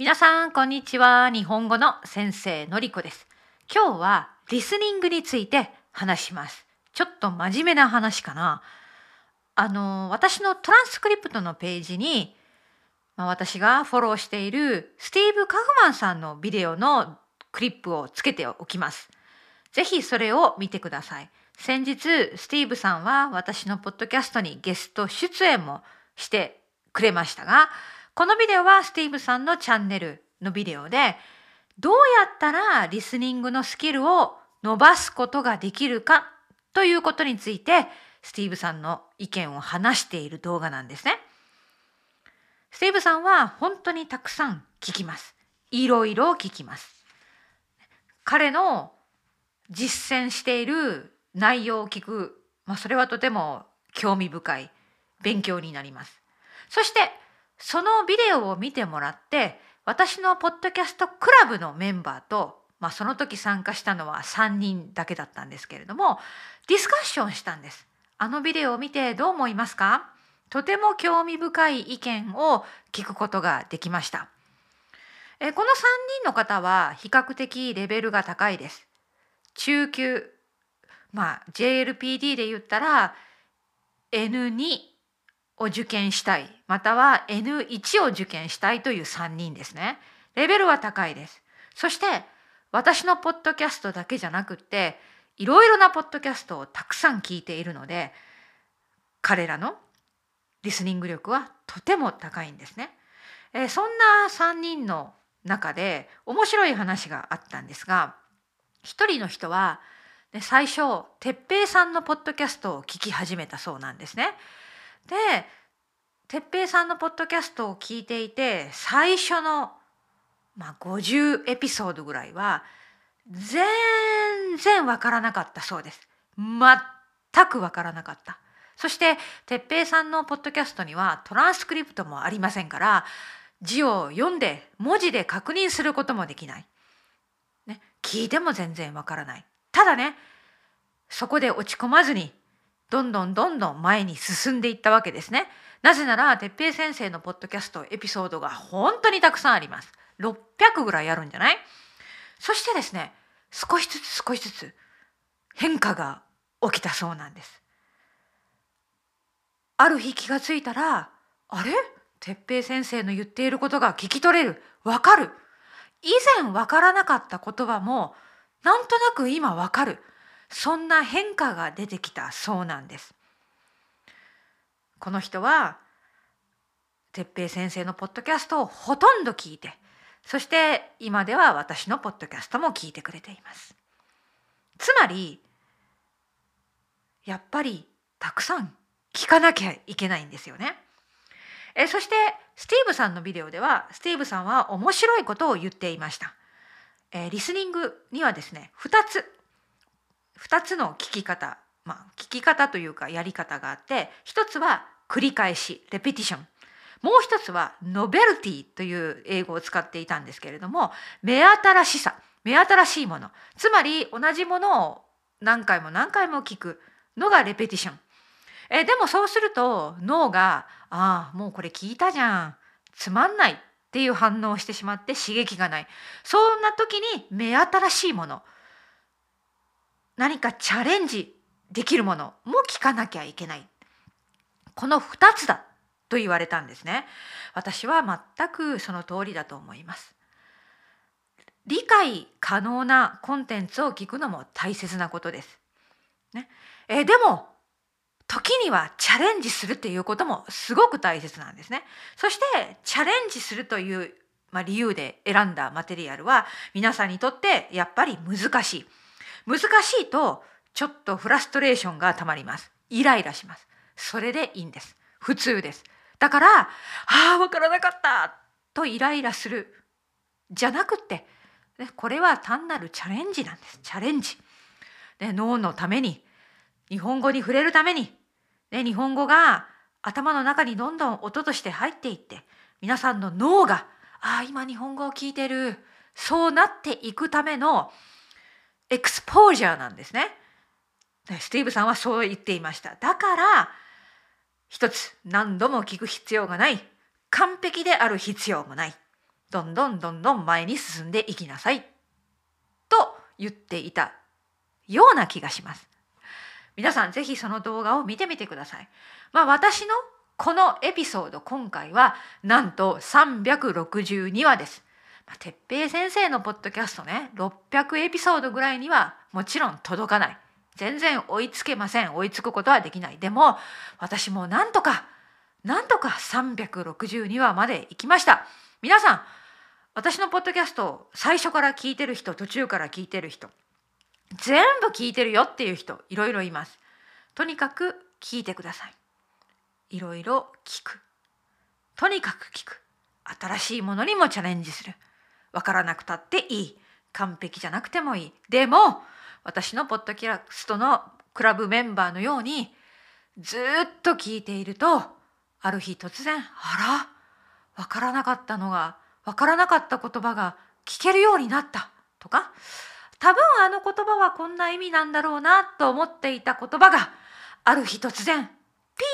皆さんこんにちは。日本語の先生のりこです。今日はリスニングについて話します。ちょっと真面目な話かな。あの私のトランスクリプトのページに、まあ、私がフォローしているスティーブ・カフマンさんのビデオのクリップをつけておきます。ぜひそれを見てください。先日スティーブさんは私のポッドキャストにゲスト出演もしてくれましたがこのビデオはスティーブさんのチャンネルのビデオでどうやったらリスニングのスキルを伸ばすことができるかということについてスティーブさんの意見を話している動画なんですね。スティーブさんは本当にたくさん聞きます。いろいろ聞きます。彼の実践している内容を聞く、まあ、それはとても興味深い勉強になります。そしてそのビデオを見てもらって私のポッドキャストクラブのメンバーと、まあ、その時参加したのは3人だけだったんですけれどもディスカッションしたんです。あのビデオを見てどう思いますか？とても興味深い意見を聞くことができました。えこの3人の方は比較的レベルが高いです。中級まあ JLPD で言ったら N2 を受験したいまたは N1 を受験したいという3人ですね。レベルは高いです。そして私のポッドキャストだけじゃなくっていろいろなポッドキャストをたくさん聞いているので彼らのリスニング力はとても高いんですね。えー、そんな3人の中で面白い話があったんですが一人の人は、ね、最初哲平さんのポッドキャストを聞き始めたそうなんですね。で哲平さんのポッドキャストを聞いていて最初の、まあ、50エピソードぐらいは全然わからなかったそうです。全くわからなかった。そして哲平さんのポッドキャストにはトランスクリプトもありませんから字を読んで文字で確認することもできない。ね、聞いても全然わからない。ただねそこで落ち込まずにどんどんどんどん前に進んでいったわけですね。なぜなら哲平先生のポッドキャストエピソードが本当にたくさんあります。600ぐらいあるんじゃない？そしてですね少しずつ少しずつ変化が起きたそうなんです。ある日気がついたらあれ？哲平先生の言っていることが聞き取れるわかる以前わからなかった言葉もなんとなく今わかるそんな変化が出てきたそうなんです。この人は哲平先生のポッドキャストをほとんど聞いてそして今では私のポッドキャストも聞いてくれています。つまりやっぱりたくさん聞かなきゃいけないんですよね。えそしてスティーブさんのビデオではスティーブさんは面白いことを言っていました。えリスニングにはですね2つ2つの聞き方、まあ、聞き方というかやり方があって一つは繰り返しレペティションもう一つはノベルティという英語を使っていたんですけれども目新しさ目新しいもの。つまり同じものを何回も何回も聞くのがレペティションえでもそうすると脳が「ああもうこれ聞いたじゃん。つまんない」っていう反応をしてしまって刺激がない。そんな時に目新しいもの。何かチャレンジできるものも聞かなきゃいけない。この2つだと言われたんですね。私は全くその通りだと思います。理解可能なコンテンツを聞くのも大切なことです。ね、えでも時にはチャレンジするっていうこともすごく大切なんですね。そしてチャレンジするという、まあ、理由で選んだマテリアルは皆さんにとってやっぱり難しい。難しいとちょっとフラストレーションがたまります。イライラします。それでいいんです。普通です。だから、ああ、わからなかったとイライラするじゃなくって、これは単なるチャレンジなんです。チャレンジ。ね、脳のために、日本語に触れるために、ね、日本語が頭の中にどんどん音として入っていって、皆さんの脳が、ああ、今日本語を聞いてる。そうなっていくためのエクスポージャーなんですね。スティーブさんはそう言っていました。だから一つ何度も聞く必要がない完璧である必要もないどんどんどんどん前に進んでいきなさいと言っていたような気がします。皆さんぜひその動画を見てみてください。まあ私のこのエピソード今回はなんと362話です。哲平先生のポッドキャストね600エピソードぐらいにはもちろん届かない。全然追いつけません追いつくことはできない。でも私もなんとかなんとか362話まで行きました。皆さん私のポッドキャスト最初から聞いてる人途中から聞いてる人全部聞いてるよっていう人いろいろいます。とにかく聞いてください。いろいろ聞く。とにかく聞く。新しいものにもチャレンジする。わからなくたっていい。完璧じゃなくてもいい。でも私のポッドキャストのクラブメンバーのようにずっと聞いているとある日突然あらわからなかったのがわからなかった言葉が聞けるようになったとか多分あの言葉はこんな意味なんだろうなと思っていた言葉がある日突然ピ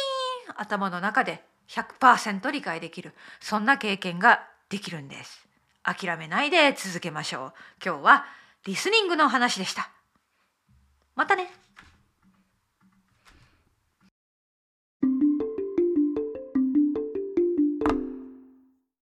ーン頭の中で100%理解できるそんな経験ができるんです諦めないで続けましょう。今日はリスニングの話でした。またね。